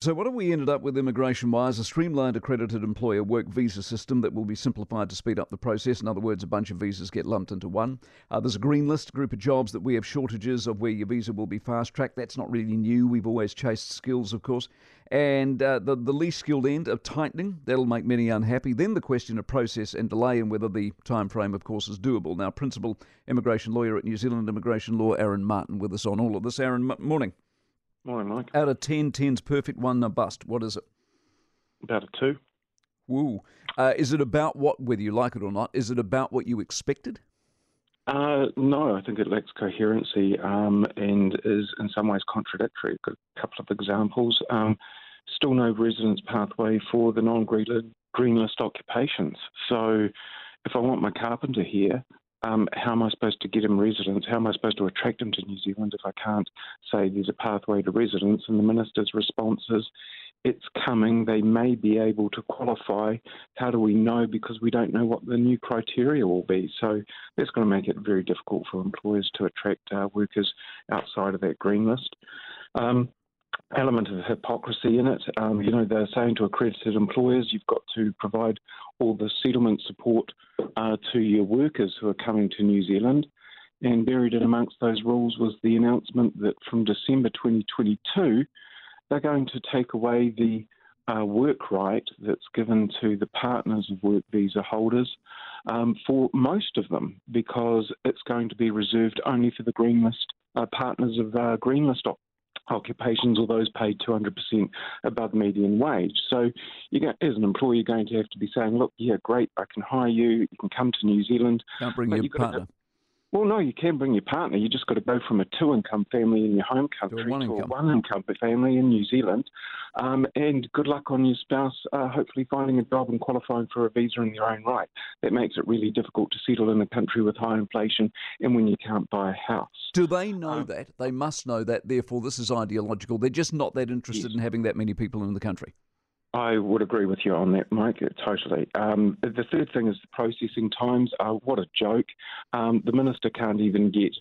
So, what have we ended up with immigration wise? A streamlined accredited employer work visa system that will be simplified to speed up the process. In other words, a bunch of visas get lumped into one. Uh, there's a green list, a group of jobs that we have shortages of where your visa will be fast tracked. That's not really new. We've always chased skills, of course. And uh, the, the least skilled end of tightening, that'll make many unhappy. Then the question of process and delay and whether the time frame, of course, is doable. Now, principal immigration lawyer at New Zealand Immigration Law, Aaron Martin, with us on all of this. Aaron, morning. Morning, Mike. Out of 10, 10's perfect, one a bust. What is it? About a two. Woo. Uh, is it about what, whether you like it or not, is it about what you expected? Uh, no, I think it lacks coherency um, and is in some ways contradictory. I've got a couple of examples. Um, still no residence pathway for the non green list occupations. So if I want my carpenter here, um, how am I supposed to get him residence? How am I supposed to attract him to New Zealand if I can't say there's a pathway to residence? And the minister's response is, it's coming. They may be able to qualify. How do we know? Because we don't know what the new criteria will be. So that's going to make it very difficult for employers to attract uh, workers outside of that green list. Um, element of hypocrisy in it. Um, you know, they're saying to accredited employers, you've got to provide all the settlement support uh, to your workers who are coming to New Zealand. And buried in amongst those rules was the announcement that from December 2022, they're going to take away the uh, work right that's given to the partners of work visa holders um, for most of them because it's going to be reserved only for the green list uh, partners of uh, green list op- occupations or those paid 200% above median wage. So, as an employer, you're going to have to be saying, look, yeah, great, I can hire you, you can come to New Zealand. Can't bring your partner. Well, no, you can bring your partner. You just got to go from a two-income family in your home country to a one-income, to a one-income family in New Zealand. Um, and good luck on your spouse uh, hopefully finding a job and qualifying for a visa in their own right. That makes it really difficult to settle in a country with high inflation and when you can't buy a house. Do they know um, that? They must know that. Therefore, this is ideological. They're just not that interested yes. in having that many people in the country. I would agree with you on that, Mike, totally. Um, the third thing is the processing times. What a joke. Um, the minister can't even get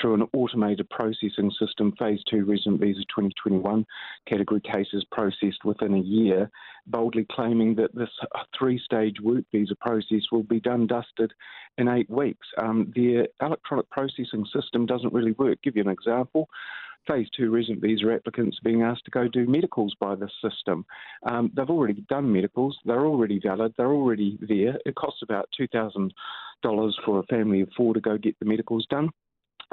through an automated processing system, phase two resident visa 2021 category cases processed within a year, boldly claiming that this three stage work visa process will be done dusted in eight weeks. Um, electronic processing system doesn't really work. Give you an example phase two resident visa applicants being asked to go do medicals by this system. Um, they've already done medicals, they're already valid, they're already there. It costs about $2,000 for a family of four to go get the medicals done.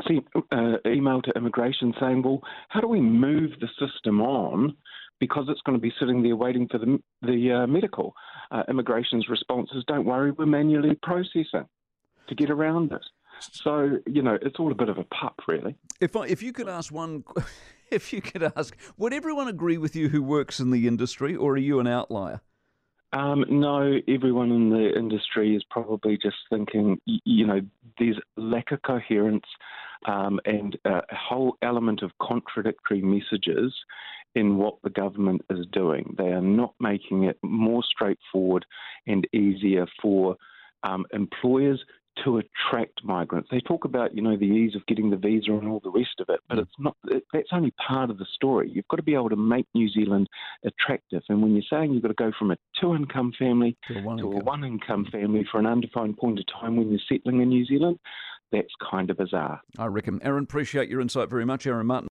See, uh, email to immigration saying, well, how do we move the system on because it's going to be sitting there waiting for the, the uh, medical? Uh, immigration's response is, don't worry, we're manually processing to get around it. So you know, it's all a bit of a pup, really. If I, if you could ask one, if you could ask, would everyone agree with you who works in the industry, or are you an outlier? Um, no, everyone in the industry is probably just thinking, you know, there's lack of coherence um, and a whole element of contradictory messages in what the government is doing. They are not making it more straightforward and easier for um, employers to attract migrants. They talk about, you know, the ease of getting the visa and all the rest of it, but mm. it's not. It, that's only part of the story. You've got to be able to make New Zealand attractive. And when you're saying you've got to go from a two-income family to a one-income, one-income family for an undefined point of time when you're settling in New Zealand, that's kind of bizarre. I reckon. Aaron, appreciate your insight very much, Aaron Martin.